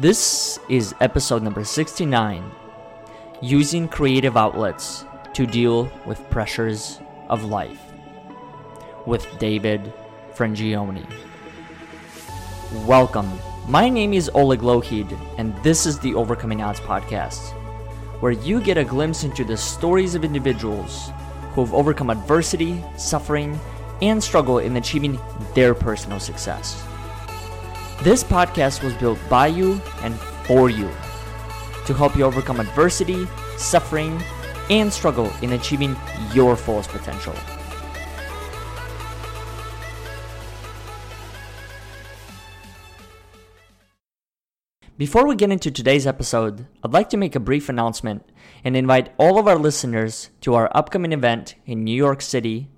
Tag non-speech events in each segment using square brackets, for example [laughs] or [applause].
This is episode number 69 Using Creative Outlets to Deal with Pressures of Life with David Frangioni. Welcome. My name is Oleg Lohid, and this is the Overcoming Odds podcast, where you get a glimpse into the stories of individuals who have overcome adversity, suffering, and struggle in achieving their personal success. This podcast was built by you and for you to help you overcome adversity, suffering, and struggle in achieving your fullest potential. Before we get into today's episode, I'd like to make a brief announcement and invite all of our listeners to our upcoming event in New York City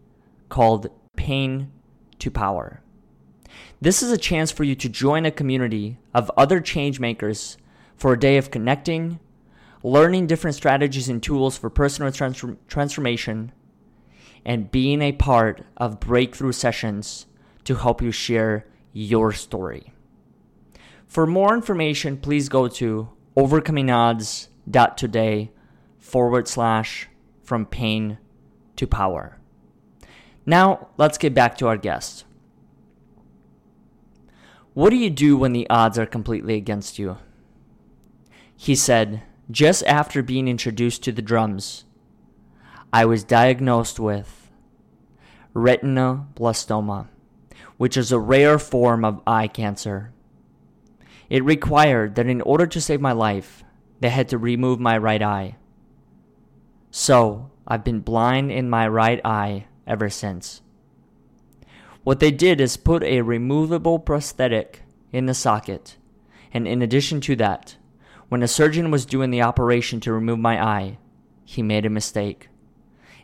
called Pain to Power. This is a chance for you to join a community of other changemakers for a day of connecting, learning different strategies and tools for personal transform- transformation, and being a part of breakthrough sessions to help you share your story. For more information, please go to overcomingodds.today forward slash from pain to power. Now, let's get back to our guest. What do you do when the odds are completely against you? He said, just after being introduced to the drums, I was diagnosed with retinoblastoma, which is a rare form of eye cancer. It required that in order to save my life, they had to remove my right eye. So, I've been blind in my right eye ever since. What they did is put a removable prosthetic in the socket. And in addition to that, when a surgeon was doing the operation to remove my eye, he made a mistake.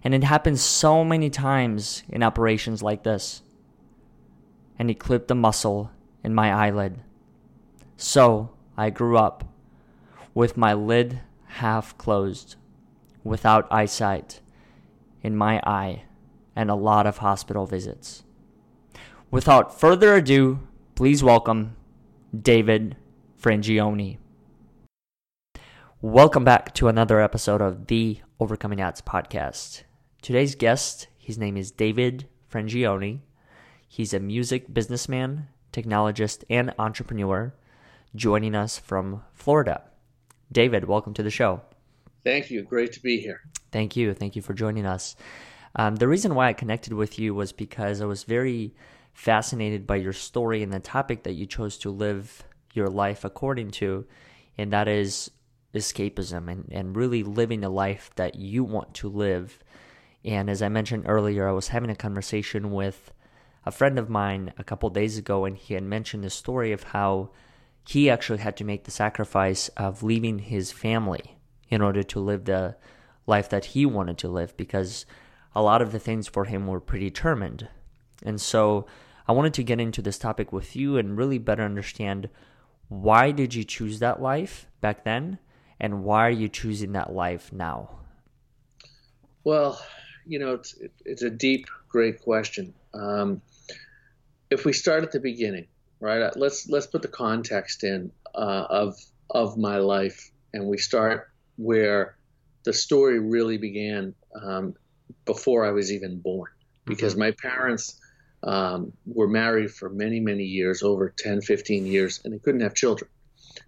And it happens so many times in operations like this. And he clipped the muscle in my eyelid. So I grew up with my lid half closed, without eyesight in my eye, and a lot of hospital visits. Without further ado, please welcome David Frangioni. Welcome back to another episode of the Overcoming Odds podcast. Today's guest, his name is David Frangioni. He's a music businessman, technologist, and entrepreneur joining us from Florida. David, welcome to the show. Thank you. Great to be here. Thank you. Thank you for joining us. Um, the reason why I connected with you was because I was very fascinated by your story and the topic that you chose to live your life according to, and that is escapism and, and really living a life that you want to live. And as I mentioned earlier, I was having a conversation with a friend of mine a couple days ago, and he had mentioned the story of how he actually had to make the sacrifice of leaving his family in order to live the life that he wanted to live because a lot of the things for him were predetermined. And so I wanted to get into this topic with you and really better understand why did you choose that life back then and why are you choosing that life now? Well, you know, it's it's a deep, great question. Um, if we start at the beginning, right? Uh, let's let's put the context in uh, of of my life, and we start where the story really began um, before I was even born, because mm-hmm. my parents um, were married for many, many years, over 10, 15 years, and they couldn't have children.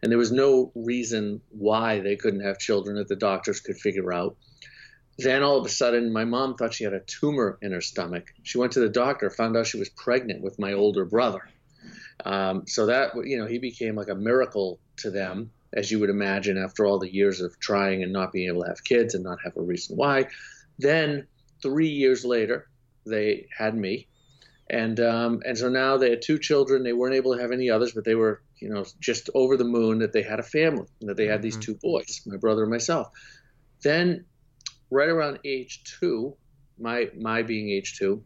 And there was no reason why they couldn't have children that the doctors could figure out. Then all of a sudden, my mom thought she had a tumor in her stomach. She went to the doctor, found out she was pregnant with my older brother. Um, so that, you know, he became like a miracle to them, as you would imagine, after all the years of trying and not being able to have kids and not have a reason why. Then, three years later, they had me and um, and so now they had two children. They weren't able to have any others, but they were you know just over the moon that they had a family and that they had these mm-hmm. two boys, my brother and myself. Then, right around age two, my my being age two,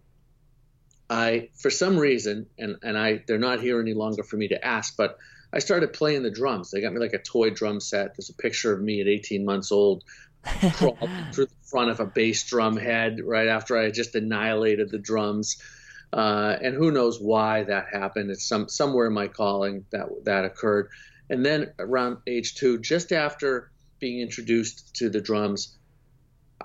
I for some reason, and and I they're not here any longer for me to ask, but I started playing the drums. They got me like a toy drum set. There's a picture of me at 18 months old, [laughs] crawling through the front of a bass drum head right after I had just annihilated the drums. Uh, and who knows why that happened? It's some somewhere in my calling that that occurred. And then around age two, just after being introduced to the drums,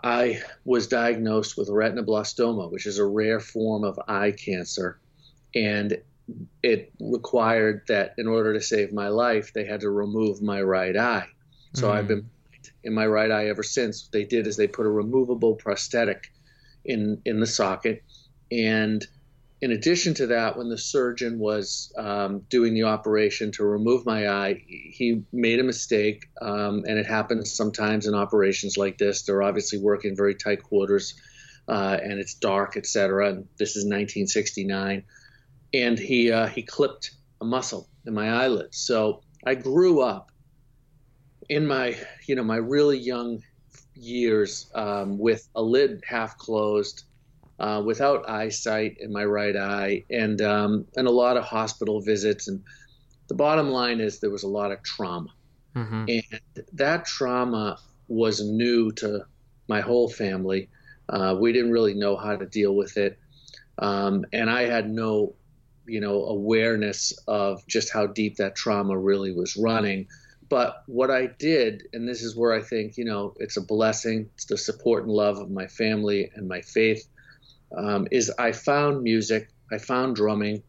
I was diagnosed with retinoblastoma, which is a rare form of eye cancer. And it required that in order to save my life, they had to remove my right eye. So mm. I've been in my right eye ever since. What they did is they put a removable prosthetic in in the socket, and in addition to that, when the surgeon was um, doing the operation to remove my eye, he made a mistake, um, and it happens sometimes in operations like this. They're obviously working very tight quarters, uh, and it's dark, etc. And this is 1969, and he uh, he clipped a muscle in my eyelid. So I grew up in my you know my really young years um, with a lid half closed uh, without eyesight in my right eye, and um, and a lot of hospital visits. And the bottom line is there was a lot of trauma, mm-hmm. and that trauma was new to my whole family. Uh, we didn't really know how to deal with it, um, and I had no, you know, awareness of just how deep that trauma really was running. But what I did, and this is where I think, you know, it's a blessing, it's the support and love of my family and my faith um, is I found music, I found drumming,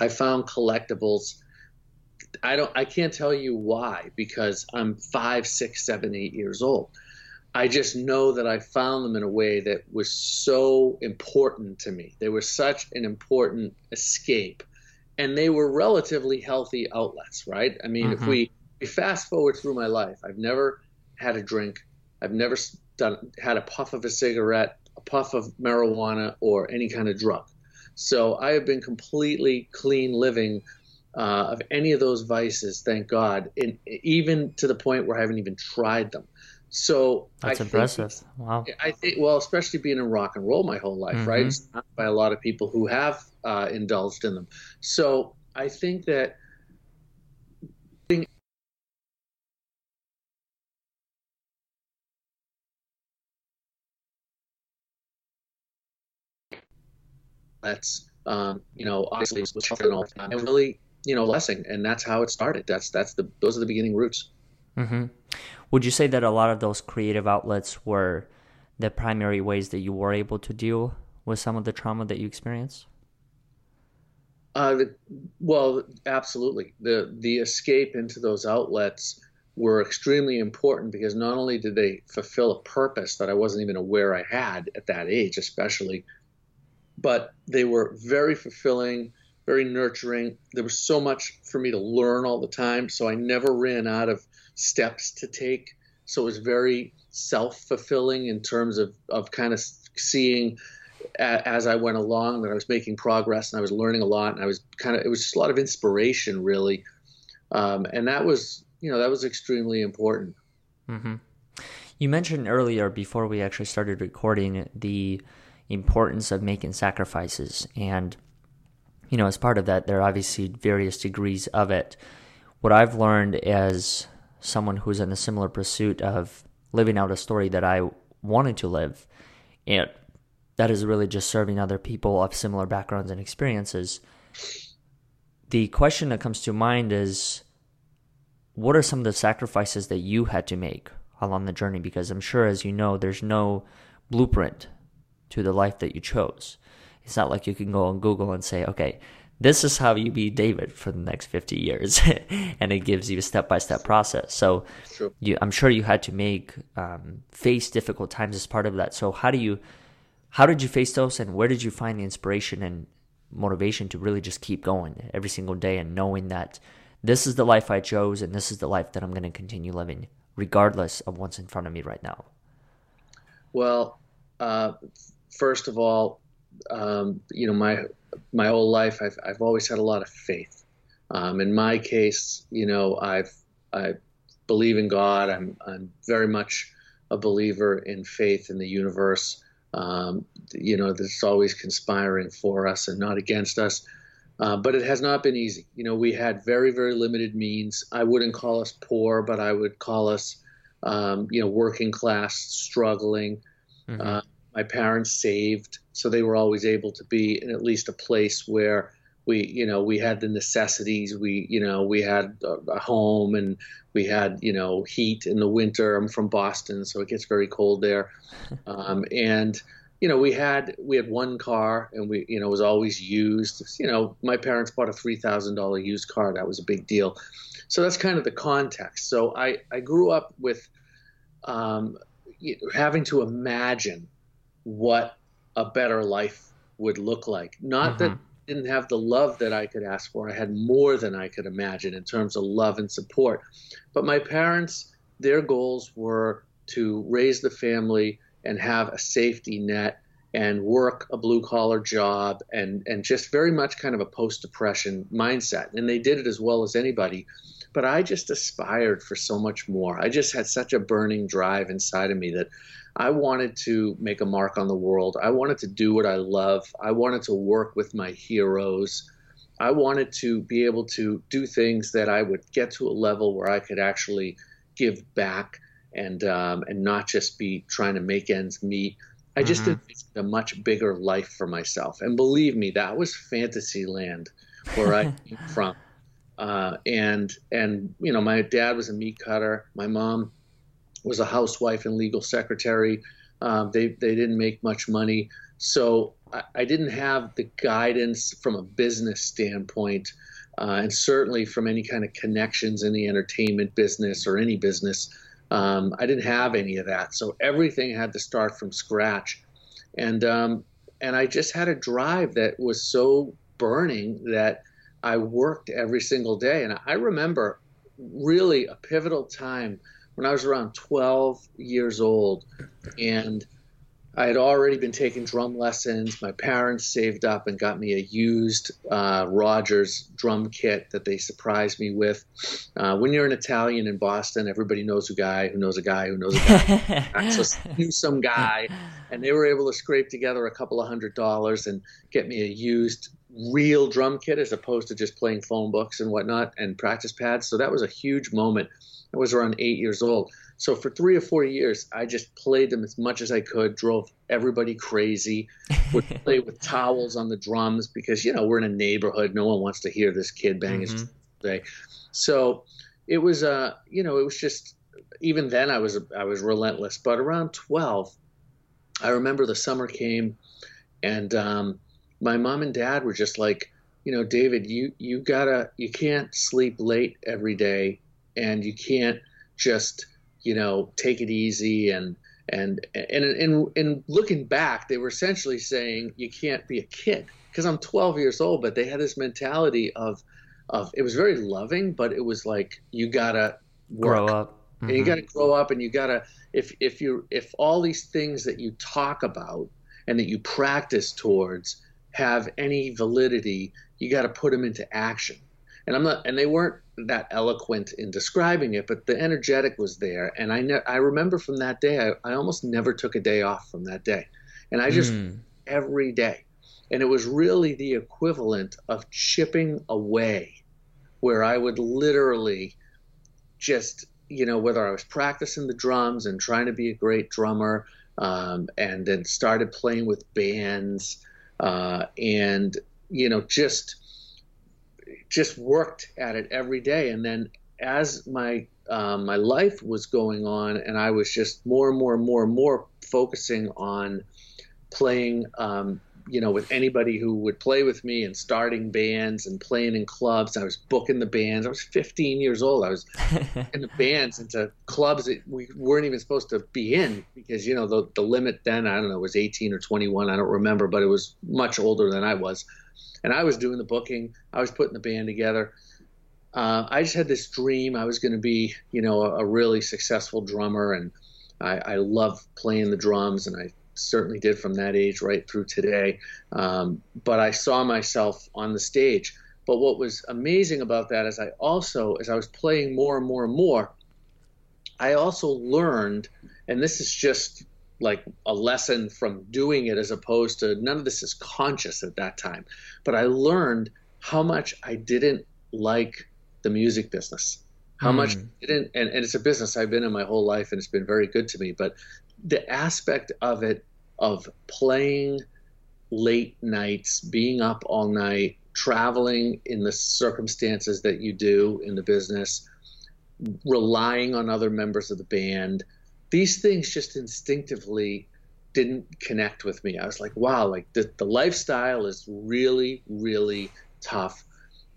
I found collectibles. I don't, I can't tell you why because I'm five, six, seven, eight years old. I just know that I found them in a way that was so important to me. They were such an important escape, and they were relatively healthy outlets, right? I mean, mm-hmm. if we, fast forward through my life, I've never had a drink, I've never done had a puff of a cigarette, puff of marijuana or any kind of drug. So I have been completely clean living uh, of any of those vices, thank God, and even to the point where I haven't even tried them. So that's I impressive. Think, wow. I think well, especially being in rock and roll my whole life, mm-hmm. right? It's not by a lot of people who have uh, indulged in them. So I think that that's um, you know obviously was tougher all the time. And really, you know, blessing, and that's how it started. That's that's the those are the beginning roots. Mm-hmm. Would you say that a lot of those creative outlets were the primary ways that you were able to deal with some of the trauma that you experienced? Uh, the, well, absolutely. The the escape into those outlets were extremely important because not only did they fulfill a purpose that I wasn't even aware I had at that age, especially but they were very fulfilling, very nurturing. There was so much for me to learn all the time, so I never ran out of steps to take. So it was very self fulfilling in terms of, of kind of seeing as I went along that I was making progress and I was learning a lot and I was kind of it was just a lot of inspiration really, um, and that was you know that was extremely important. Mm-hmm. You mentioned earlier before we actually started recording the importance of making sacrifices. And, you know, as part of that, there are obviously various degrees of it. What I've learned as someone who's in a similar pursuit of living out a story that I wanted to live, and that is really just serving other people of similar backgrounds and experiences. The question that comes to mind is what are some of the sacrifices that you had to make along the journey? Because I'm sure, as you know, there's no blueprint to the life that you chose. It's not like you can go on Google and say, okay, this is how you be David for the next 50 years. [laughs] and it gives you a step by step process. So you, I'm sure you had to make, um, face difficult times as part of that. So how do you, how did you face those and where did you find the inspiration and motivation to really just keep going every single day and knowing that this is the life I chose and this is the life that I'm going to continue living regardless of what's in front of me right now? Well, uh, first of all, um, you know, my my whole life, I've I've always had a lot of faith. Um, in my case, you know, I've I believe in God. I'm I'm very much a believer in faith in the universe. Um, you know, that's always conspiring for us and not against us. Uh, but it has not been easy. You know, we had very, very limited means. I wouldn't call us poor, but I would call us, um, you know, working class, struggling. Mm-hmm. Uh, my parents saved, so they were always able to be in at least a place where we you know we had the necessities. We you know we had a home and we had you know heat in the winter. I'm from boston so it gets very cold there. [laughs] Um, and you know we had we had one car and we you know was always used. You know my parents bought a $3000 used car. That was a big deal. So that's kind of the context. So i i grew up with um, having to imagine what a better life would look like not mm-hmm. that didn't have the love that I could ask for. I had more than I could imagine in terms of love and support. But my parents, their goals were to raise the family and have a safety net and work a blue collar job and, and just very much kind of a post depression mindset. And they did it as well as anybody. But I just aspired for so much more. I just had such a burning drive inside of me that I wanted to make a mark on the world. I wanted to do what I love. I wanted to work with my heroes. I wanted to be able to do things that I would get to a level where I could actually give back and um, and not just be trying to make ends meet. I just mm-hmm. did a much bigger life for myself. And believe me, that was fantasy land where I came [laughs] from. Uh, and and you know, my dad was a meat cutter. My mom was a housewife and legal secretary. Um, they they didn't make much money, so I, I, didn't have the guidance from a business standpoint, uh, and certainly from any kind of connections in the entertainment business or any business. Um, I didn't have any of that, so everything had to start from scratch, and um, and I just had a drive that was so burning that I worked every single day, and I remember really a pivotal time when I was around 12 years old, and I had already been taking drum lessons. My parents saved up and got me a used uh, Rogers drum kit that they surprised me with. Uh, when you're an Italian in Boston, everybody knows a guy who knows a guy who knows a guy. [laughs] so I knew some guy, and they were able to scrape together a couple of hundred dollars and get me a used real drum kit as opposed to just playing phone books and whatnot and practice pads. So that was a huge moment. I was around eight years old. So for three or four years, I just played them as much as I could, drove everybody crazy, would [laughs] play with towels on the drums because, you know, we're in a neighborhood. No one wants to hear this kid bang mm-hmm. his day. So it was, uh, you know, it was just, even then I was, I was relentless. But around 12, I remember the summer came and um, my mom and dad were just like, you know, David, you, you gotta, you can't sleep late every day and you can't just you know take it easy and and and in in looking back they were essentially saying you can't be a kid because I'm 12 years old but they had this mentality of of it was very loving but it was like you gotta work. grow up mm-hmm. and you mm-hmm. gotta grow up and you gotta if if you if all these things that you talk about and that you practice towards have any validity you got to put them into action and I'm not, and they weren't that eloquent in describing it, but the energetic was there. And I, ne- I remember from that day, I, I almost never took a day off from that day, and I just mm. every day, and it was really the equivalent of chipping away, where I would literally just, you know, whether I was practicing the drums and trying to be a great drummer, um, and then started playing with bands, uh, and you know, just just worked at it every day. And then as my um, my life was going on, and I was just more and more and more and more focusing on playing, um, you know, with anybody who would play with me and starting bands and playing in clubs. I was booking the bands. I was 15 years old. I was [laughs] in the bands into clubs that we weren't even supposed to be in because, you know, the, the limit then, I don't know, was 18 or 21. I don't remember, but it was much older than I was and I was doing the booking. I was putting the band together. Uh, I just had this dream. I was going to be, you know, a, a, really successful drummer, and I, I love playing the drums, and I certainly did from that age right through today. Um, but I saw myself on the stage. But what was amazing about that is I also, as I was playing more and more and more, I also learned, and this is just like a lesson from doing it as opposed to none of this is conscious at that time. But I learned how much I didn't like the music business. How mm. much hmm. didn't and, and it's a business I've been in my whole life and it's been very good to me. But the aspect of it of playing late nights, being up all night, traveling in the circumstances that you do in the business, relying on other members of the band, these things just instinctively didn't connect with me. I was like, wow, like the, the lifestyle is really, really tough.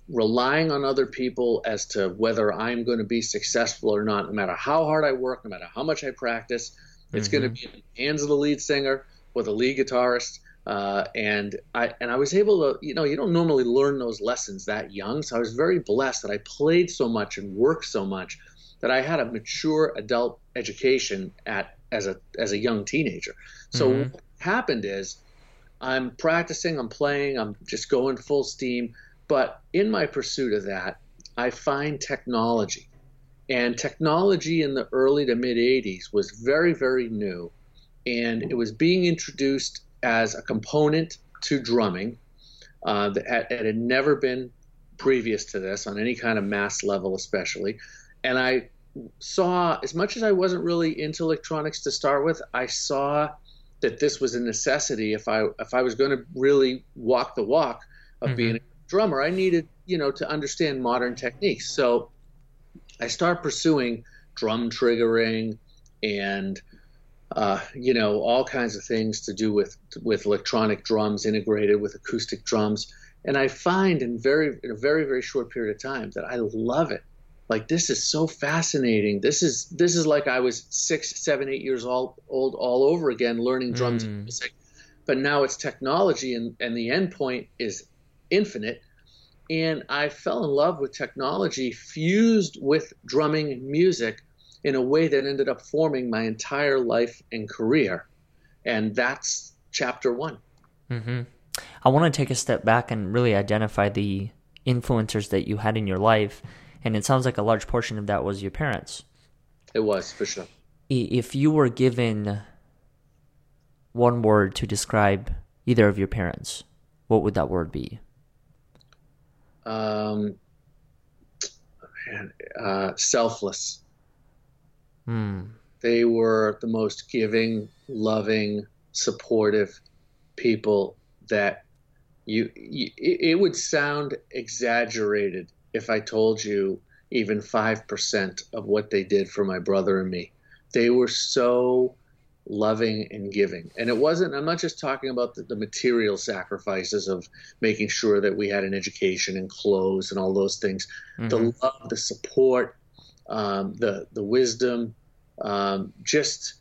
Relying on other people as to whether I'm going to be successful or not, no matter how hard I work, no matter how much I practice, it's mm-hmm. going to be in the hands of the lead singer with a lead guitarist. Uh, and I and I was able to, you know, you don't normally learn those lessons that young. So I was very blessed that I played so much and worked so much that I had a mature adult education at as a as a young teenager. So mm-hmm. what happened is I'm practicing, I'm playing, I'm just going full steam. But in my pursuit of that, I find technology. And technology in the early to mid 80s was very, very new. And it was being introduced as a component to drumming uh, that had, had never been previous to this on any kind of mass level, especially. And I saw, as much as I wasn't really into electronics to start with, I saw that this was a necessity if I if I was going to really walk the walk of mm-hmm. being a drummer. I needed, you know, to understand modern techniques. So I start pursuing drum triggering and uh, you know all kinds of things to do with with electronic drums integrated with acoustic drums. And I find in very in a very very short period of time that I love it like this is so fascinating this is this is like i was six seven eight years old old all over again learning drums mm. music but now it's technology and and the end point is infinite and i fell in love with technology fused with drumming and music in a way that ended up forming my entire life and career and that's chapter one mm-hmm. i want to take a step back and really identify the influencers that you had in your life and it sounds like a large portion of that was your parents. It was for sure. If you were given one word to describe either of your parents, what would that word be? Um, man, uh, selfless. Hmm. They were the most giving, loving, supportive people that you, you it would sound exaggerated if I told you even 5% of what they did for my brother and me. They were so loving and giving. And it wasn't, I'm not just talking about the, the, material sacrifices of making sure that we had an education and clothes and all those things. Mm-hmm. The love, the support, um, the, the wisdom, um, just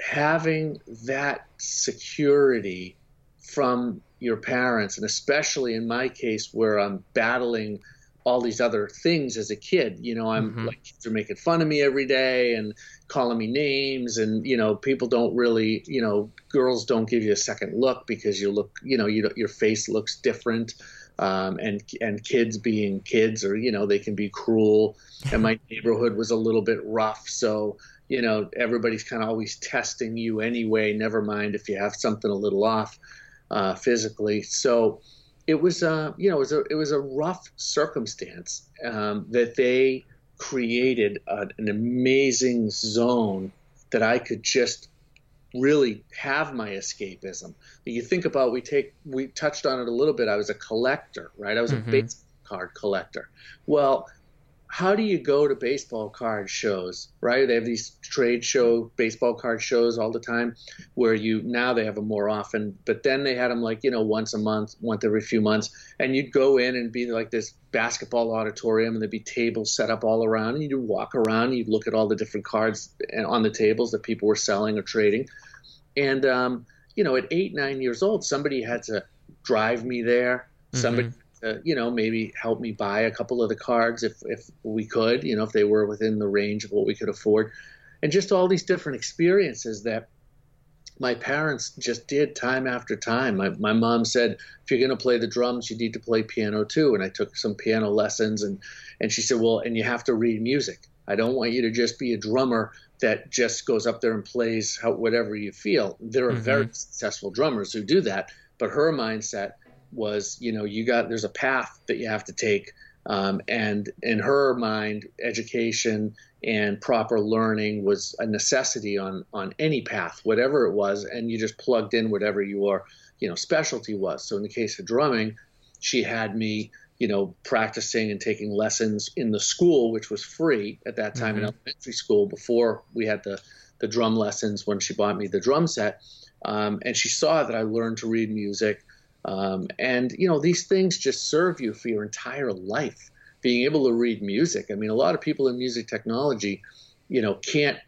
having that security from your parents, and especially in my case where I'm battling all these other things as a kid. You know, I'm mm-hmm. like kids are making fun of me every day and calling me names, and you know, people don't really, you know, girls don't give you a second look because you look, you know, you your face looks different. Um, and and kids being kids, or you know, they can be cruel. And my [laughs] neighborhood was a little bit rough, so you know, everybody's kind of always testing you anyway. Never mind if you have something a little off uh, physically. So it was a you know it was a it was a rough circumstance um, that they created a, an amazing zone that I could just really have my escapism. You think about we take we touched on it a little bit. I was a collector, right? I was mm-hmm. a baseball card collector. Well, how do you go to baseball card shows, right? They have these trade show baseball card shows all the time where you now they have them more often, but then they had them like, you know, once a month, once every few months. And you'd go in and be like this basketball auditorium and there'd be tables set up all around and you'd walk around and you'd look at all the different cards on the tables that people were selling or trading. And, um, you know, at eight, nine years old, somebody had to drive me there. Somebody mm-hmm you know, maybe help me buy a couple of the cards if if we could, you know, if they were within the range of what we could afford, and just all these different experiences that my parents just did time after time. My, my mom said, if you're going to play the drums, you need to play piano too. And I took some piano lessons and, and she said, well, and you have to read music. I don't want you to just be a drummer that just goes up there and plays how, whatever you feel. There are mm-hmm. very successful drummers who do that. But her mindset was you know you got there's a path that you have to take um, and in her mind education and proper learning was a necessity on on any path whatever it was and you just plugged in whatever your you know specialty was so in the case of drumming she had me, you know, practicing and taking lessons in the school, which was free at that time mm-hmm. in elementary school before we had the, the drum lessons when she bought me the drum set. Um, and she saw that I learned to read music. Um, and, you know, these things just serve you for your entire life. Being able to read music. I mean, a lot of people in music technology, you know, can't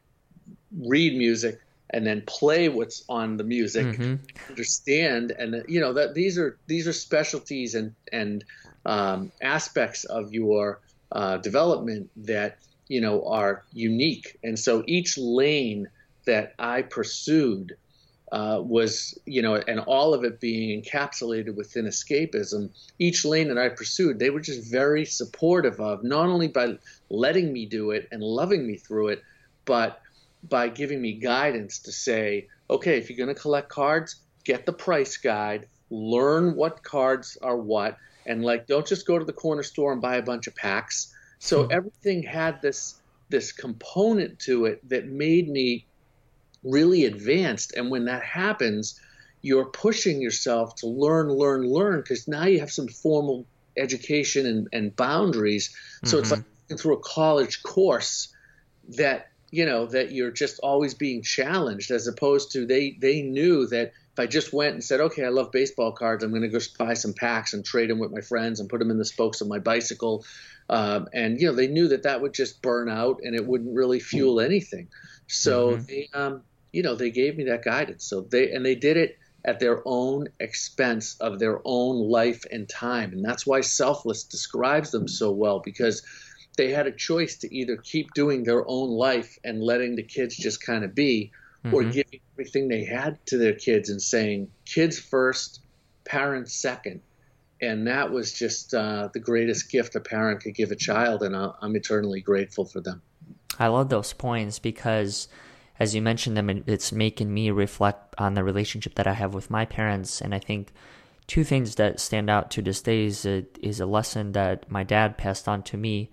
read music and then play what's on the music, mm-hmm. understand, and you know that these are these are specialties and and um, aspects of your uh, development that you know are unique, and so each lane that I pursued uh, was you know, and all of it being encapsulated within escapism. Each lane that I pursued, they were just very supportive of, not only by letting me do it and loving me through it, but by giving me guidance to say, okay, if you're going to collect cards, get the price guide, learn what cards are what, and like don't just go to the corner store and buy a bunch of packs. So hmm. everything had this this component to it that made me really advanced. And when that happens, you're pushing yourself to learn, learn, learn, because now you have some formal education and, and boundaries. So mm-hmm. it's like through a college course that you know that you're just always being challenged as opposed to they they knew that if I just went and said, okay, I love baseball cards, I'm going to go buy some packs and trade them with my friends and put them in the spokes of my bicycle, um, and you know they knew that that would just burn out and it wouldn't really fuel anything. So mm-hmm. they, um, you know, they gave me that guidance. So they and they did it at their own expense of their own life and time, and that's why selfless describes them so well because they had a choice to either keep doing their own life and letting the kids just kind of be, mm-hmm. or giving everything they had to their kids and saying, kids first, parents second. And that was just uh, the greatest gift a parent could give a child, and I'm eternally grateful for them. I love those points because, as you mentioned them, it's making me reflect on the relationship that I have with my parents. And I think two things that stand out to this day is a, is a lesson that my dad passed on to me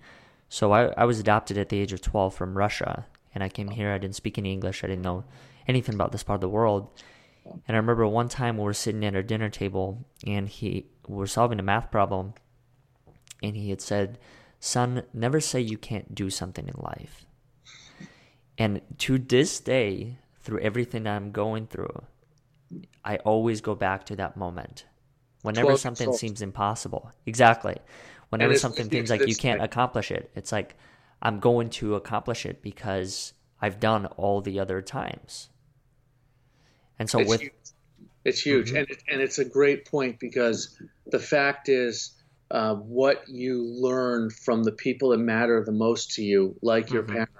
so I, I was adopted at the age of 12 from Russia, and I came here. I didn't speak any English. I didn't know anything about this part of the world. And I remember one time we were sitting at our dinner table, and he we were solving a math problem, and he had said, "Son, never say you can't do something in life." And to this day, through everything that I'm going through, I always go back to that moment. Whenever something seems impossible, exactly whenever something seems like you can't accomplish it, it's like I'm going to accomplish it because I've done all the other times. And so it's with huge. it's huge, mm-hmm. and it, and it's a great point because the fact is. Uh, what you learn from the people that matter the most to you, like your mm-hmm. parents,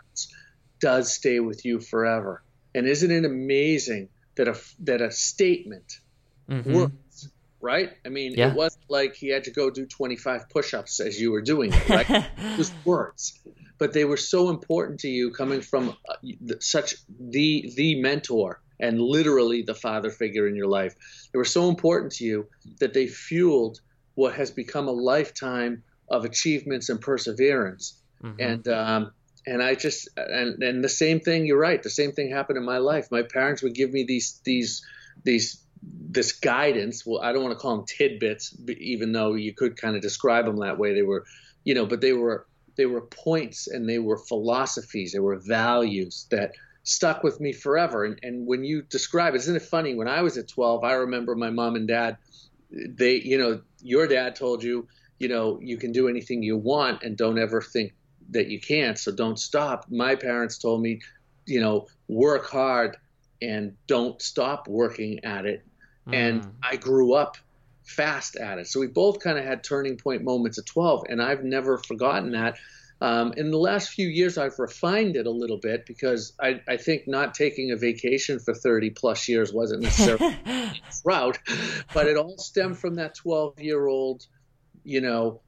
does stay with you forever. And isn't it amazing that a that a statement mm-hmm. works right? I mean, yeah. it wasn't like he had to go do 25 push-ups as you were doing it, right? [laughs] it was words, but they were so important to you coming from uh, such the the mentor and literally the father figure in your life. They were so important to you that they fueled what has become a lifetime of achievements and perseverance. Mm-hmm. And um, and I just and and the same thing. You're right. The same thing happened in my life. My parents would give me these these these this guidance. Well, I don't want to call them tidbits, even though you could kind of describe them that way. They were, you know, but they were they were points and they were philosophies. They were values that stuck with me forever. And, and when you describe it, isn't it funny? When I was at 12, I remember my mom and dad. They, you know, your dad told you, you know, you can do anything you want and don't ever think that you can't. So don't stop. My parents told me, you know, work hard and don't stop working at it. Mm. And I grew up fast at it. So we both kind of had turning point moments at 12, and I've never forgotten that. Um, in the last few years, I've refined it a little bit because I, I think not taking a vacation for 30 plus years wasn't necessarily [laughs] route, but it all stemmed from that 12 year old, you know,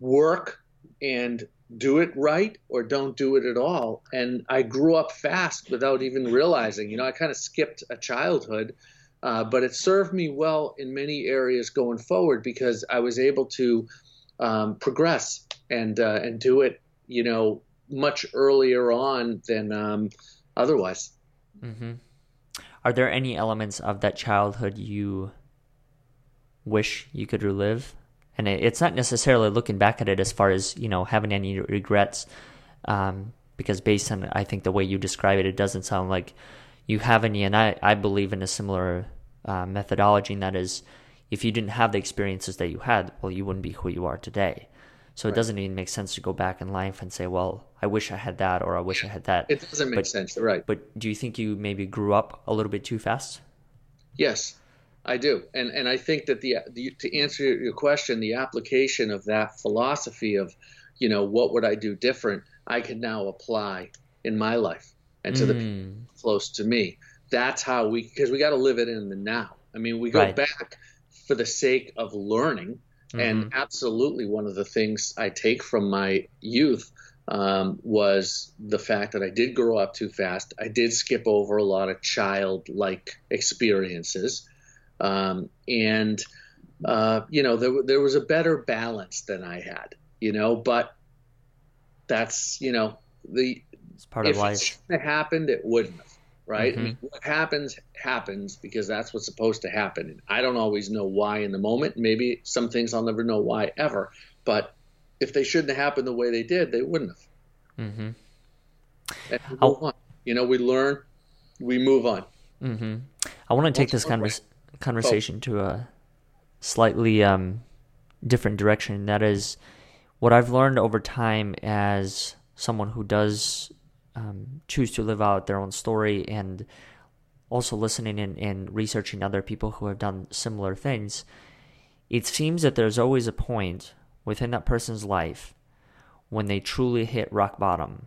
work and do it right or don't do it at all. And I grew up fast without even realizing. You know, I kind of skipped a childhood, uh, but it served me well in many areas going forward because I was able to um, progress and uh, and do it, you know, much earlier on than um, otherwise. Mm-hmm. Are there any elements of that childhood you wish you could relive? And it, it's not necessarily looking back at it as far as you know having any regrets, um, because based on I think the way you describe it, it doesn't sound like you have any. And I I believe in a similar uh, methodology, and that is, if you didn't have the experiences that you had, well, you wouldn't be who you are today. So right. it doesn't even make sense to go back in life and say, well, I wish I had that or I wish I had that. It doesn't make but, sense, right? But do you think you maybe grew up a little bit too fast? Yes, I do, and and I think that the, the to answer your question, the application of that philosophy of, you know, what would I do different, I can now apply in my life and to mm. the people close to me. That's how we because we got to live it in the now. I mean, we go right. back for the sake of learning, mm-hmm. and absolutely one of the things I take from my youth um, was the fact that I did grow up too fast. I did skip over a lot of childlike experiences. Um, and, uh, you know, there, there was a better balance than I had, you know, but that's, you know, the, it's part of life. If it happened, it wouldn't have, right? Mm-hmm. I mean, what happens, happens because that's what's supposed to happen. And I don't always know why in the moment. Maybe some things I'll never know why ever. But if they shouldn't have happened the way they did, they wouldn't have. Mm-hmm. And we move on. You know, we learn, we move on. Mm-hmm. I want to take this convers- conversation oh. to a slightly um, different direction. That is, what I've learned over time as someone who does um, choose to live out their own story and also listening and, and researching other people who have done similar things. It seems that there's always a point within that person's life when they truly hit rock bottom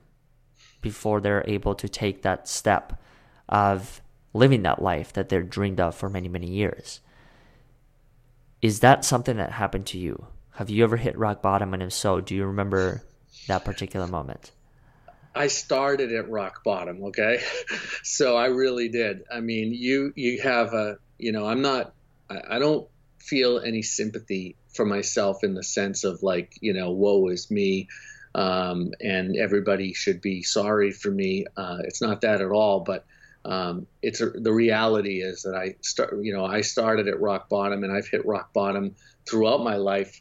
before they're able to take that step of living that life that they're dreamed of for many, many years. Is that something that happened to you? Have you ever hit rock bottom? And if so, do you remember that particular moment? I started at rock bottom, okay? [laughs] so I really did. I mean, you you have a, you know, I'm not I, I don't feel any sympathy for myself in the sense of like, you know, woe is me. Um, and everybody should be sorry for me. Uh, it's not that at all, but um, it's a, the reality is that I start, you know, I started at rock bottom and I've hit rock bottom throughout my life,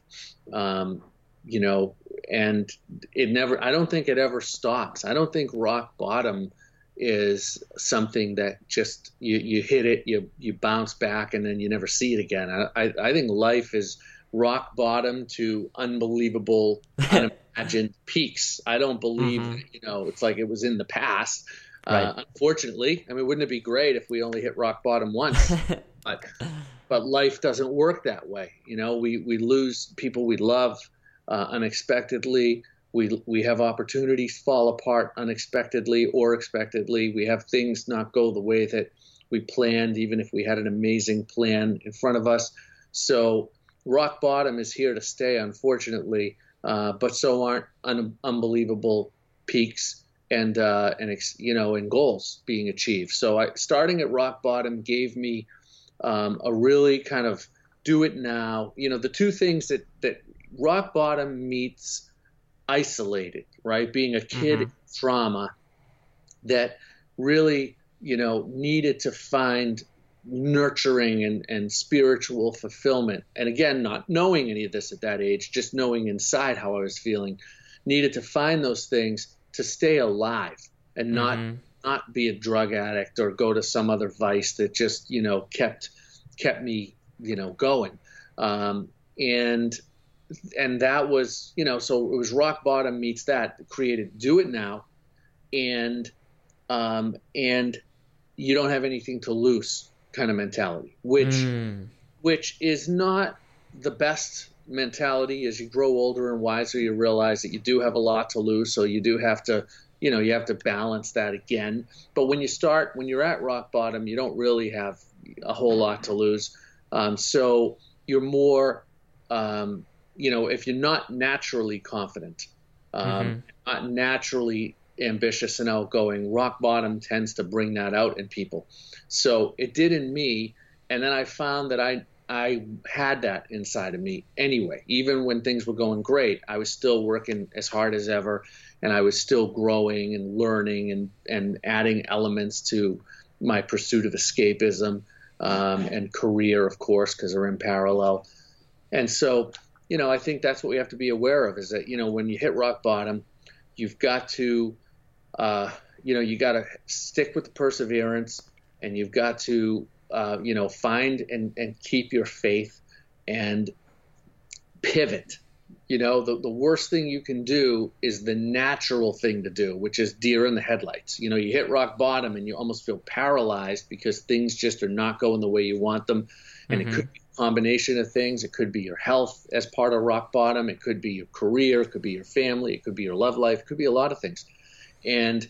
um, you know, and it never, I don't think it ever stops. I don't think rock bottom is something that just you, you hit it, you you bounce back, and then you never see it again. I, I, think life is rock bottom to unbelievable, [laughs] unimagined peaks. I don't believe mm-hmm. you know it's like it was in the past. Uh, right. Uh, unfortunately, I mean, wouldn't it be great if we only hit rock bottom once? [laughs] but but life doesn't work that way. You know, we we lose people we love uh, unexpectedly. We, we have opportunities fall apart unexpectedly or expectedly. We have things not go the way that we planned, even if we had an amazing plan in front of us. So, rock bottom is here to stay, unfortunately, uh, but so aren't un- unbelievable peaks and uh, and you know and goals being achieved. So, I, starting at rock bottom gave me um, a really kind of do it now. You know, the two things that that rock bottom meets isolated, right? Being a kid mm-hmm. trauma that really, you know, needed to find nurturing and, and spiritual fulfillment. And again, not knowing any of this at that age, just knowing inside how I was feeling, needed to find those things to stay alive and not mm-hmm. not be a drug addict or go to some other vice that just, you know, kept kept me, you know, going. Um, and and that was you know so it was rock bottom meets that created do it now and um, and you don't have anything to lose kind of mentality which mm. which is not the best mentality as you grow older and wiser you realize that you do have a lot to lose so you do have to you know you have to balance that again but when you start when you're at rock bottom you don't really have a whole lot to lose um, so you're more um, you know, if you're not naturally confident, um, mm-hmm. not naturally ambitious and outgoing, rock bottom tends to bring that out in people. So it did in me, and then I found that I I had that inside of me anyway. Even when things were going great, I was still working as hard as ever, and I was still growing and learning and and adding elements to my pursuit of escapism um, and career, of course, because they're in parallel. And so you know, I think that's what we have to be aware of is that, you know, when you hit rock bottom, you've got to, uh, you know, you got to stick with the perseverance and you've got to, uh, you know, find and, and keep your faith and pivot. You know, the, the worst thing you can do is the natural thing to do, which is deer in the headlights. You know, you hit rock bottom and you almost feel paralyzed because things just are not going the way you want them. And mm-hmm. it could be a combination of things. It could be your health as part of rock bottom. It could be your career. It could be your family. It could be your love life. It could be a lot of things. And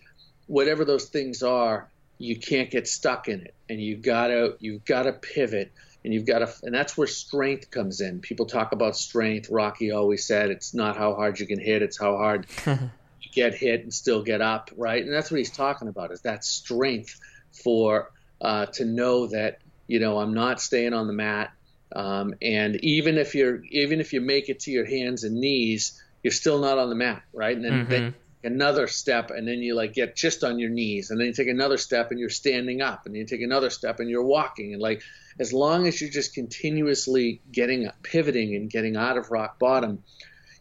whatever those things are, you can't get stuck in it. And you've got to, you've got to pivot and you've got to and that's where strength comes in people talk about strength rocky always said it's not how hard you can hit it's how hard [laughs] you get hit and still get up right and that's what he's talking about is that strength for uh, to know that you know i'm not staying on the mat um, and even if you're even if you make it to your hands and knees you're still not on the mat right and then, mm-hmm. then another step and then you like get just on your knees and then you take another step and you're standing up and you take another step and you're walking and like as long as you're just continuously getting pivoting and getting out of rock bottom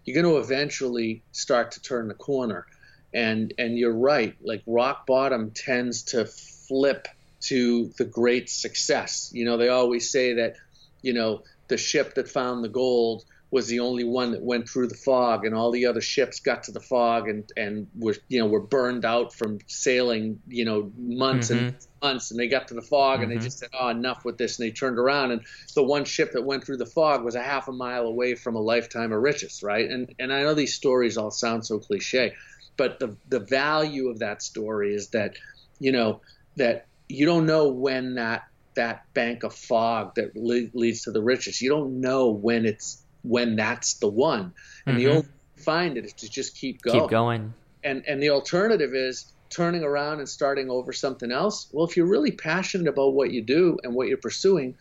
you're going to eventually start to turn the corner. And and you're right like rock bottom tends to flip to the great success. You know they always say that you know the ship that found the gold was the only one that went through the fog, and all the other ships got to the fog and and were you know were burned out from sailing you know months mm-hmm. and months, and they got to the fog mm-hmm. and they mm-hmm. just said, "Oh, enough with this," and they turned around, and the one ship that went through the fog was a half a mile away from a lifetime of riches, right? And and I know these stories all sound so cliche, but the the value of that story is that you know that you don't know when that that bank of fog that le- leads to the riches. You don't know when it's when that's the one. And mm-hmm. the only find it is to just keep going. Keep going. And and the alternative is turning around and starting over something else. Well, if you're really passionate about what you do and what you're pursuing,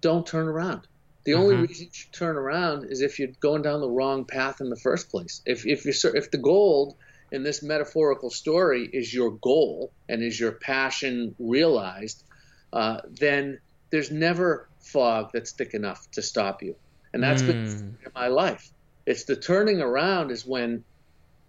don't turn around. The mm-hmm. only reason you should turn around is if you're going down the wrong path in the first place. If if you if the gold in this metaphorical story is your goal and is your passion realized, uh, then there's never fog that's thick enough to stop you. And that's mm. been in my life. It's the turning around is when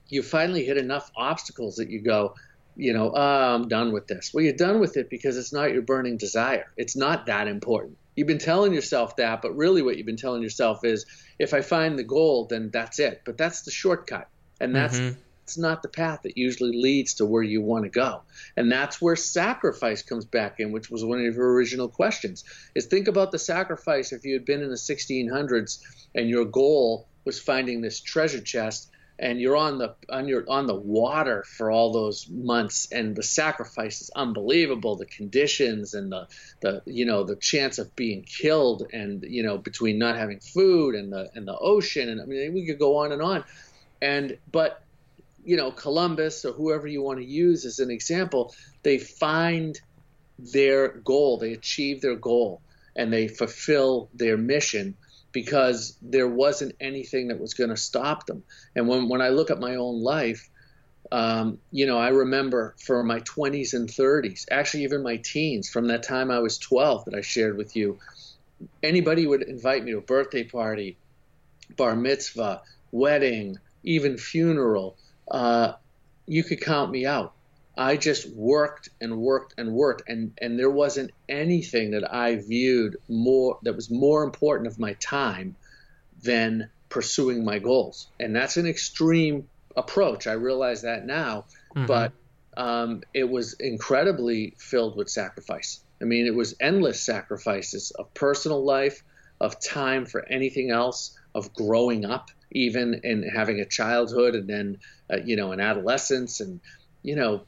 you finally hit enough obstacles that you go, you know, oh, I'm done with this. Well, you're done with it because it's not your burning desire. It's not that important. You've been telling yourself that, but really what you've been telling yourself is if I find the gold, then that's it. But that's the shortcut. And that's mm-hmm it's not the path that usually leads to where you want to go. And that's where sacrifice comes back in, which was one of your original questions. Is think about the sacrifice if you had been in the 1600s and your goal was finding this treasure chest and you're on the on your on the water for all those months and the sacrifice is unbelievable the conditions and the the you know the chance of being killed and you know between not having food and the and the ocean and I mean we could go on and on and but you know, Columbus or whoever you want to use as an example, they find their goal, they achieve their goal, and they fulfill their mission because there wasn't anything that was going to stop them. And when, when I look at my own life, um, you know, I remember for my 20s and 30s, actually even my teens, from that time I was 12 that I shared with you, anybody would invite me to a birthday party, bar mitzvah, wedding, even funeral uh, you could count me out. I just worked and worked and worked, and and there wasn't anything that I viewed more that was more important of my time than pursuing my goals. And that's an extreme approach. I realize that now, mm-hmm. but um, it was incredibly filled with sacrifice. I mean, it was endless sacrifices of personal life, of time for anything else, of growing up, even in having a childhood and then uh, you know an adolescence. And you know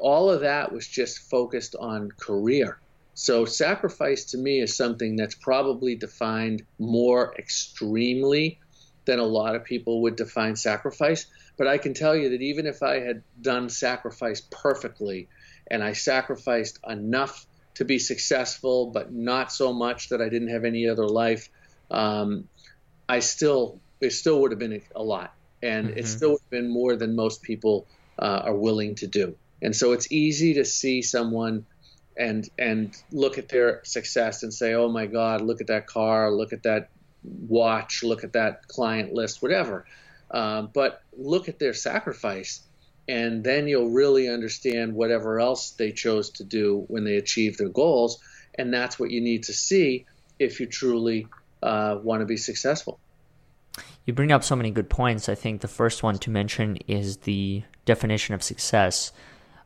all of that was just focused on career. So sacrifice to me is something that's probably defined more extremely than a lot of people would define sacrifice. But i can tell you that even if i had done sacrifice perfectly and i sacrificed enough to be successful but not so much that i didn't have any other life um, i still it still would have been a lot, and mm-hmm. it still would have been more than most people uh, are willing to do. And so it's easy to see someone and and look at their success and say, "Oh my God, look at that car, look at that watch, look at that client list, whatever. Um, but look at their sacrifice, and then you'll really understand whatever else they chose to do when they achieve their goals. And that's what you need to see if you truly uh, want to be successful. You bring up so many good points. I think the first one to mention is the definition of success.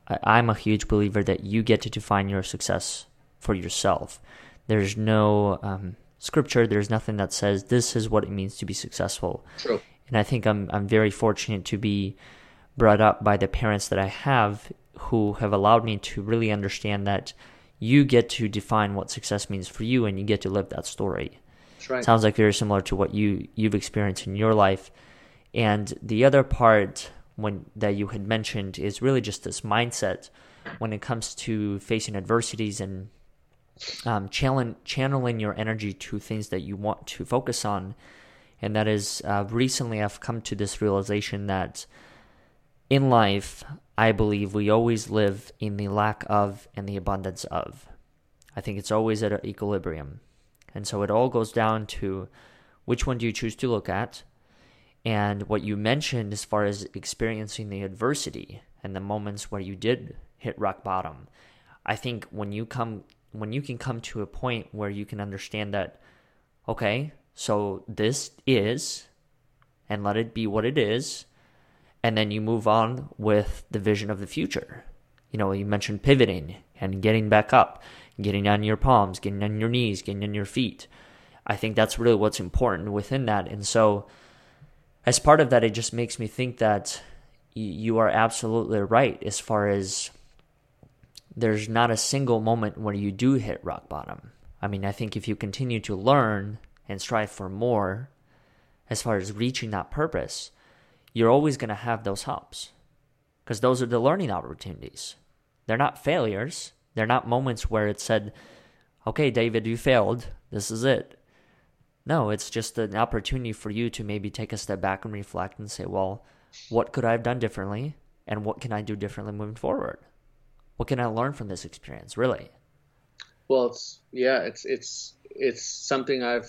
I'm a huge believer that you get to define your success for yourself. There's no um, scripture. There's nothing that says this is what it means to be successful. True. And I think I'm I'm very fortunate to be brought up by the parents that I have who have allowed me to really understand that you get to define what success means for you and you get to live that story. Right. Sounds like very similar to what you you've experienced in your life. And the other part when that you had mentioned is really just this mindset when it comes to facing adversities and um, channeling, your energy to things that you want to focus on. And that is uh, recently I've come to this realization that in life, I believe we always live in the lack of and the abundance of. I think it's always at an equilibrium. And so it all goes down to which one do you choose to look at? And what you mentioned as far as experiencing the adversity and the moments where you did hit rock bottom. I think when you come when you can come to a point where you can understand that okay, so this is and let it be what it is and then you move on with the vision of the future. You know, you mentioned pivoting and getting back up, getting on your palms, getting on your knees, getting on your feet. I think that's really what's important within that. And so as part of that, it just makes me think that you are absolutely right as far as there's not a single moment where you do hit rock bottom. I mean, I think if you continue to learn and strive for more as far as reaching that purpose, you're always going to have those humps because those are the learning opportunities. They're not failures. They're not moments where it said, okay, David, you failed. This is it. No, it's just an opportunity for you to maybe take a step back and reflect and say, well, what could I have done differently? And what can I do differently moving forward? What can I learn from this experience, really? Well, it's, yeah, it's, it's, it's something I've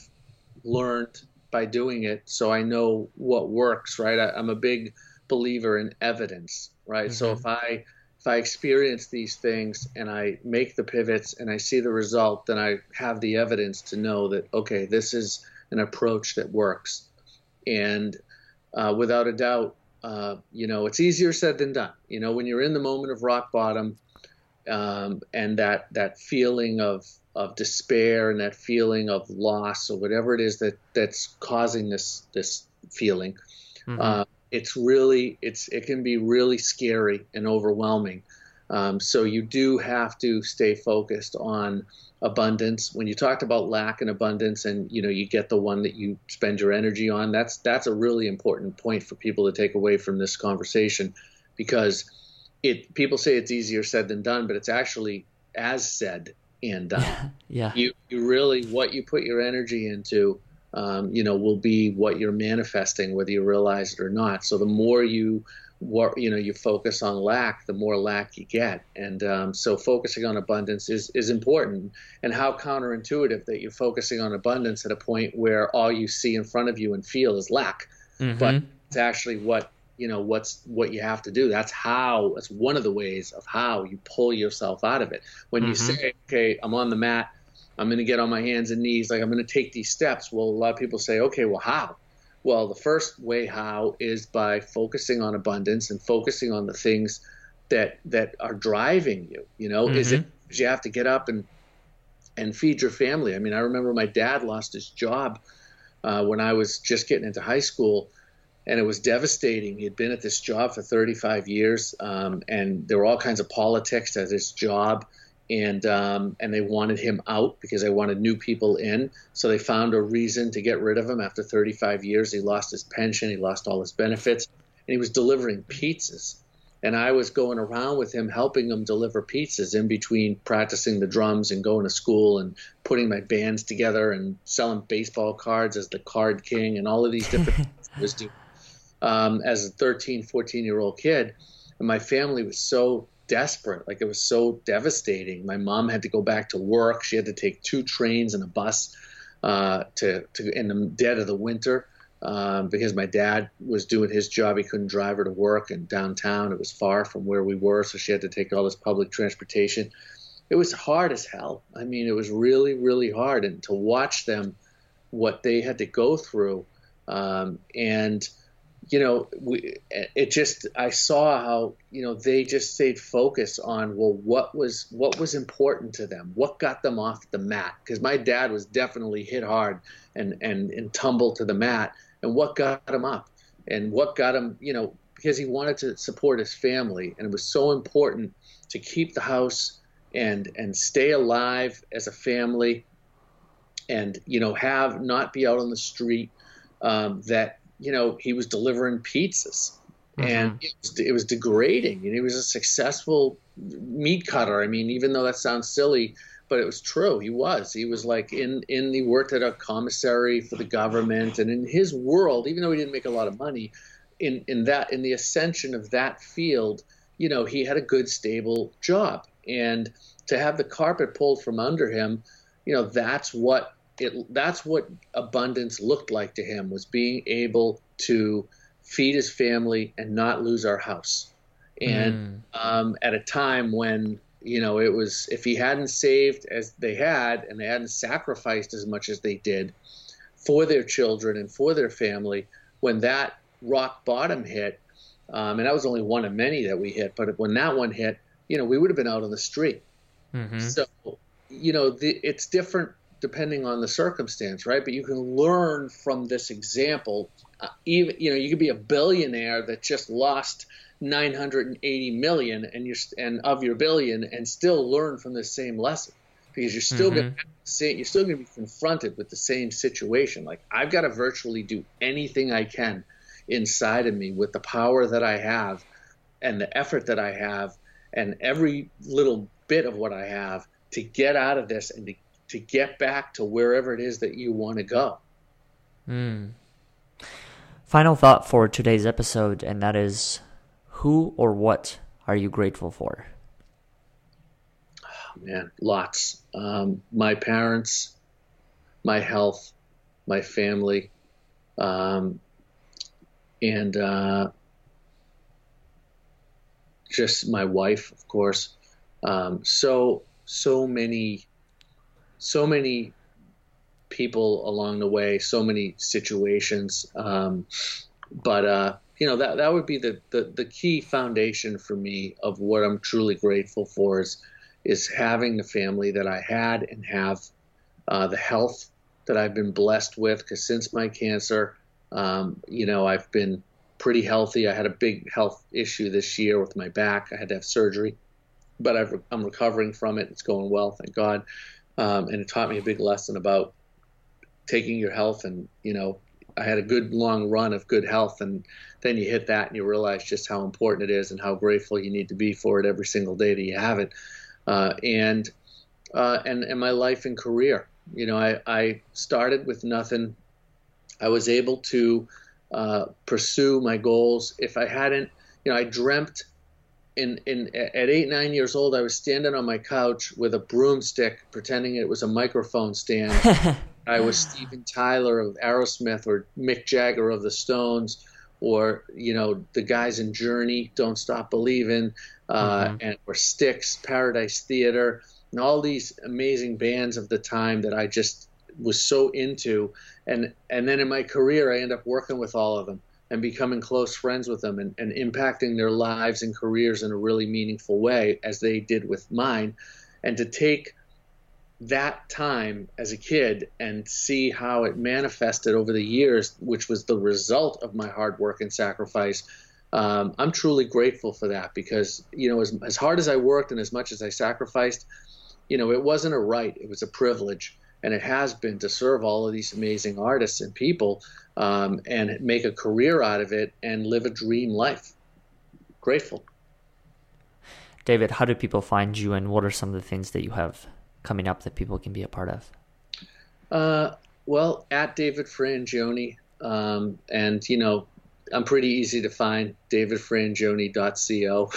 learned by doing it. So I know what works, right? I, am a big believer in evidence, right? Mm-hmm. So if I, if I experience these things and I make the pivots and I see the result, then I have the evidence to know that, okay, this is an approach that works. And uh, without a doubt, uh, you know, it's easier said than done. You know, when you're in the moment of rock bottom um, and that, that feeling of, of despair and that feeling of loss or whatever it is that, that's causing this, this feeling, mm-hmm. uh, it's really it's it can be really scary and overwhelming. Um, so you do have to stay focused on abundance. When you talked about lack and abundance, and you know you get the one that you spend your energy on, that's that's a really important point for people to take away from this conversation, because it people say it's easier said than done, but it's actually as said and done. Yeah. [laughs] yeah. You you really what you put your energy into um, you know, will be what you're manifesting, whether you realize it or not. So the more you, you know, you focus on lack, the more lack you get. And um, so focusing on abundance is is important. And how counterintuitive that you're focusing on abundance at a point where all you see in front of you and feel is lack, mm-hmm. but it's actually what you know what's what you have to do that's how it's one of the ways of how you pull yourself out of it when mm-hmm. you say okay i'm on the mat I'm going to get on my hands and knees, like I'm going to take these steps. Well, a lot of people say, okay, well, how? Well, the first way how is by focusing on abundance and focusing on the things that that are driving you. You know, mm-hmm. is it mm-hmm. you have to get up and and feed your family? I mean, I remember my dad lost his job uh, when I was just getting into high school, and it was devastating. He had been at this job for 35 years, um, and there were all kinds of politics at his job and um, and they wanted him out because they wanted new people in. So they found a reason to get rid of him after 35 years. He lost his pension, he lost all his benefits, and he was delivering pizzas. And I was going around with him, helping him deliver pizzas in between practicing the drums and going to school and putting my bands together and selling baseball cards as the card king and all of these different [laughs] things I was doing um, as a 13, 14 year old kid. And my family was so desperate. Like it was so devastating. My mom had to go back to work. She had to take two trains and a bus uh, to, to in the dead of the winter um, because my dad was doing his job. He couldn't drive her to work in downtown. It was far from where we were, so she had to take all this public transportation. It was hard as hell. I mean, it was really, really hard. And to watch them, what they had to go through, um, and you know, we, it just I saw how you know they just stayed focused on well, what was what was important to them, what got them off the mat. Because my dad was definitely hit hard and and and tumbled to the mat, and what got him up, and what got him, you know, because he wanted to support his family, and it was so important to keep the house and and stay alive as a family, and you know have not be out on the street. Um, that you know, he was delivering pizzas. Mm-hmm. And it was, it was, degrading. And he was a successful meat cutter. I mean, even though that sounds silly, but it was true. He was. He was like in in. He worked at a commissary for the government, and in his world, even though he didn't make a lot of money, in in that in the ascension of that field, you know, he had a good stable job, and to have the carpet pulled from under him, you know, that's what it that's what abundance looked like to him was being able to feed his family and not lose our house and mm. um, at a time when you know it was if he hadn't saved as they had and they hadn't sacrificed as much as they did for their children and for their family when that rock bottom hit um, and that was only one of many that we hit but when that one hit you know we would have been out on the street mm-hmm. so you know the, it's different depending on the circumstance, right? But you can learn from this example. Uh, even you know, you could be a billionaire that just lost 980 million and you're and of your billion and still learn from the same lesson because you're still mm-hmm. going to say you're still going to be confronted with the same situation. Like I've got to virtually do anything I can inside of me with the power that I have and the effort that I have and every little bit of what I have to get out of this and to to get back to wherever it is that you want to go. Mm. Final thought for today's episode, and that is who or what are you grateful for? Oh, man, lots. Um, my parents, my health, my family, um, and uh, just my wife, of course. Um, so, so many so many people along the way, so many situations. Um, but uh, you know that that would be the, the the key foundation for me of what I'm truly grateful for is is having the family that I had and have, uh, the health that I've been blessed with. Because since my cancer, um, you know, I've been pretty healthy. I had a big health issue this year with my back. I had to have surgery, but i am recovering from it. It's going well, thank God um, and it taught me a big lesson about taking your health and you know I had a good long run of good health and then you hit that and you realize just how important it is and how grateful you need to be for it every single day that you have it. Uh, and uh, and and my life and career you know I, I started with nothing. I was able to uh, pursue my goals. If I hadn't you know I dreamt in, in at eight nine years old, I was standing on my couch with a broomstick, pretending it was a microphone stand. [laughs] I was Steven Tyler of Aerosmith or Mick Jagger of the Stones, or you know the guys in Journey, Don't Stop Believing, uh, mm-hmm. and or Styx, Paradise Theater, and all these amazing bands of the time that I just was so into. And and then in my career, I end up working with all of them and becoming close friends with them and, and impacting their lives and careers in a really meaningful way as they did with mine. And to take that time as a kid and see how it manifested over the years which was the result of my hard work and sacrifice um, i'm truly grateful for that because you know as, as hard as i worked and as much as i sacrificed you know it wasn't a right it was a privilege and it has been to serve all of these amazing artists and people um, and make a career out of it and live a dream life. Grateful. David, how do people find you, and what are some of the things that you have coming up that people can be a part of? Uh, well, at David Frangioni, um, and you know, I'm pretty easy to find. DavidFrangioni.co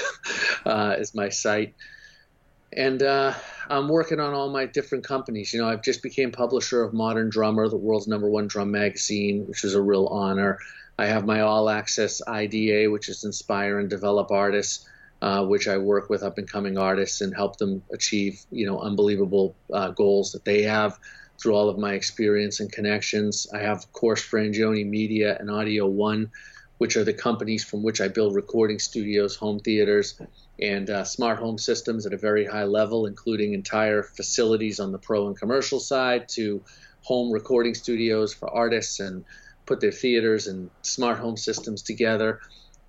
[laughs] uh, is my site. And uh, I'm working on all my different companies. You know, I've just became publisher of Modern Drummer, the world's number one drum magazine, which is a real honor. I have my all access IDA, which is inspire and develop artists, uh, which I work with up and coming artists and help them achieve, you know, unbelievable uh, goals that they have through all of my experience and connections. I have, of course, Frangioni Media and Audio One, which are the companies from which I build recording studios, home theaters, and uh, smart home systems at a very high level, including entire facilities on the pro and commercial side to home recording studios for artists and put their theaters and smart home systems together.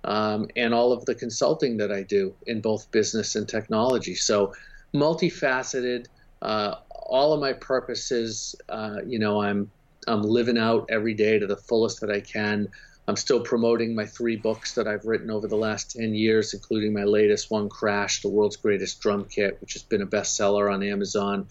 Um, and all of the consulting that I do in both business and technology. So, multifaceted. Uh, all of my purposes, uh, you know, I'm I'm living out every day to the fullest that I can. I'm still promoting my three books that I've written over the last 10 years, including my latest one, Crash, the world's greatest drum kit, which has been a bestseller on Amazon.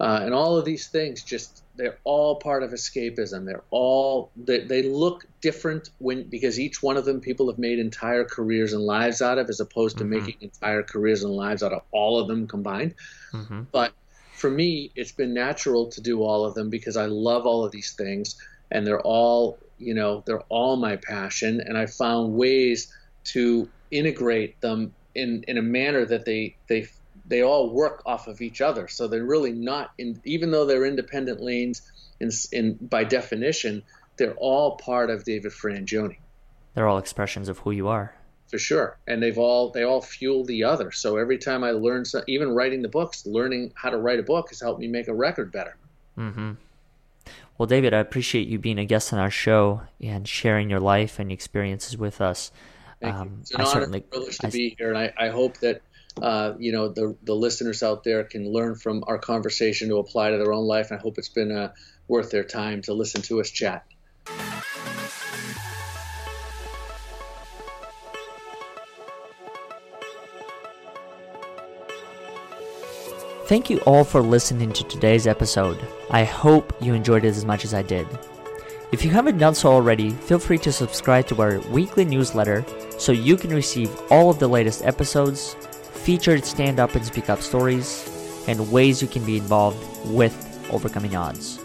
Uh, and all of these things just they're all part of escapism they're all they, they look different when because each one of them people have made entire careers and lives out of as opposed to mm-hmm. making entire careers and lives out of all of them combined mm-hmm. but for me it's been natural to do all of them because i love all of these things and they're all you know they're all my passion and i found ways to integrate them in in a manner that they they they all work off of each other. So they're really not in even though they're independent lanes in, in by definition they're all part of david frangioni they're all expressions of who you are. For sure. And they've all they all fuel the other. So every time i learn some, even writing the books learning how to write a book has helped me make a record better. Mm-hmm well, David, I appreciate you being a guest on our show and sharing your life and experiences with us. Um. It's an I honor and privilege to I, be here, and I, I hope that uh, you know the the listeners out there can learn from our conversation to apply to their own life. And I hope it's been uh, worth their time to listen to us chat. Thank you all for listening to today's episode. I hope you enjoyed it as much as I did. If you haven't done so already, feel free to subscribe to our weekly newsletter so you can receive all of the latest episodes, featured stand up and speak up stories, and ways you can be involved with overcoming odds.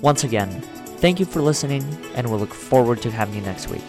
Once again, thank you for listening, and we'll look forward to having you next week.